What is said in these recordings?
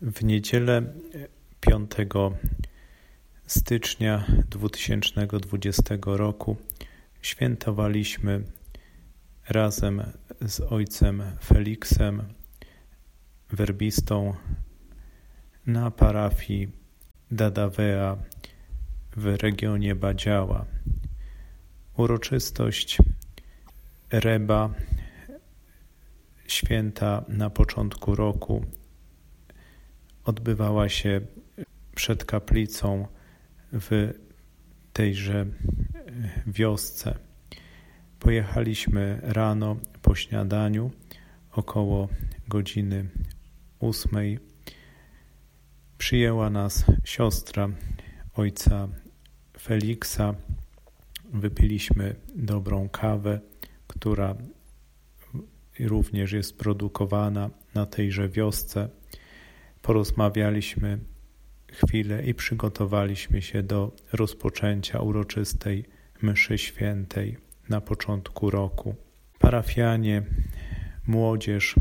W niedzielę 5 stycznia 2020 roku świętowaliśmy razem z ojcem Feliksem, werbistą na parafii Dadawea w regionie Badziała. Uroczystość Reba, święta na początku roku, odbywała się przed kaplicą w tejże wiosce. Pojechaliśmy rano po śniadaniu około godziny ósmej. Przyjęła nas siostra ojca Feliksa. Wypiliśmy dobrą kawę, która również jest produkowana na tejże wiosce. Porozmawialiśmy chwilę i przygotowaliśmy się do rozpoczęcia uroczystej mszy świętej na początku roku. Parafianie, młodzież,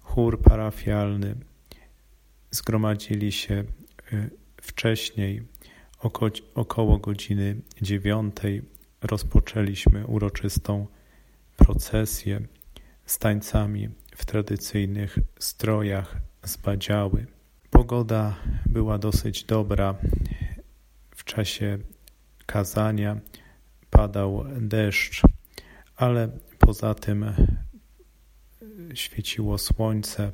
chór parafialny zgromadzili się y, wcześniej, około godziny dziewiątej rozpoczęliśmy uroczystą procesję z tańcami w tradycyjnych strojach z badziały. Pogoda była dosyć dobra. W czasie kazania padał deszcz, ale poza tym świeciło słońce.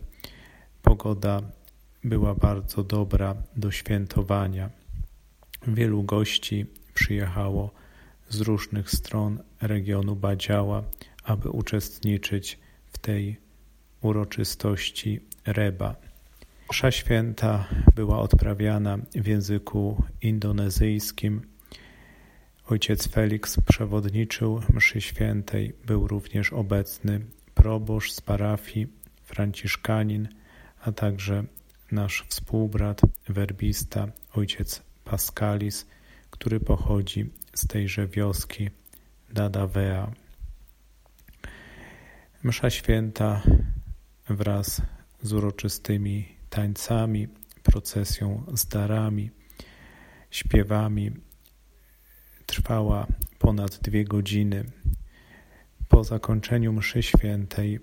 Pogoda była bardzo dobra do świętowania. Wielu gości przyjechało z różnych stron regionu Badziała, aby uczestniczyć w tej uroczystości Reba. Msza święta była odprawiana w języku indonezyjskim. Ojciec Felix przewodniczył mszy świętej, był również obecny proboszcz z parafii, franciszkanin, a także nasz współbrat, werbista, ojciec Pascalis, który pochodzi z tejże wioski Dadawea. Msza święta wraz z uroczystymi tańcami, procesją z darami, śpiewami trwała ponad dwie godziny. Po zakończeniu mszy świętej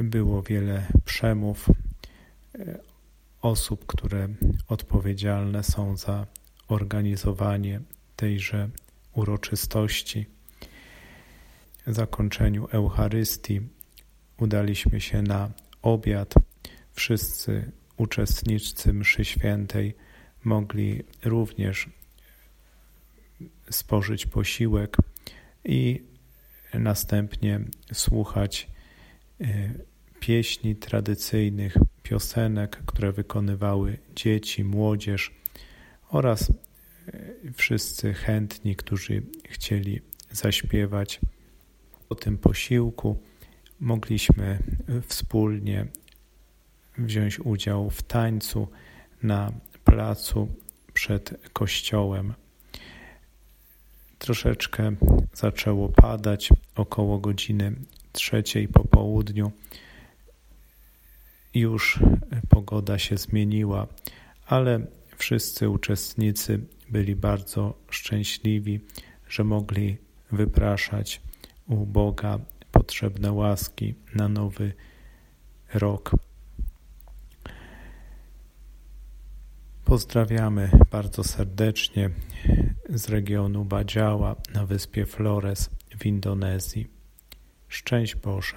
było wiele przemów e, osób, które odpowiedzialne są za organizowanie tejże uroczystości. Zakończeniu Eucharystii udaliśmy się na obiad. Wszyscy uczestnicy mszy świętej mogli również spożyć posiłek i następnie słuchać e, pieśni tradycyjnych, piosenek, które wykonywały dzieci, młodzież oraz e, wszyscy chętni, którzy chcieli zaśpiewać. Po tym posiłku mogliśmy wspólnie wziąć udział w tańcu na placu przed kościołem. Troszeczkę zaczęło padać około godziny trzeciej po południu. Już pogoda się zmieniła, ale wszyscy uczestnicy byli bardzo szczęśliwi, że mogli wypraszać u Boga potrzebne łaski na nowy rok. Pozdrawiamy bardzo serdecznie z regionu Badziała na wyspie Flores w Indonezji. Szczęść Boże.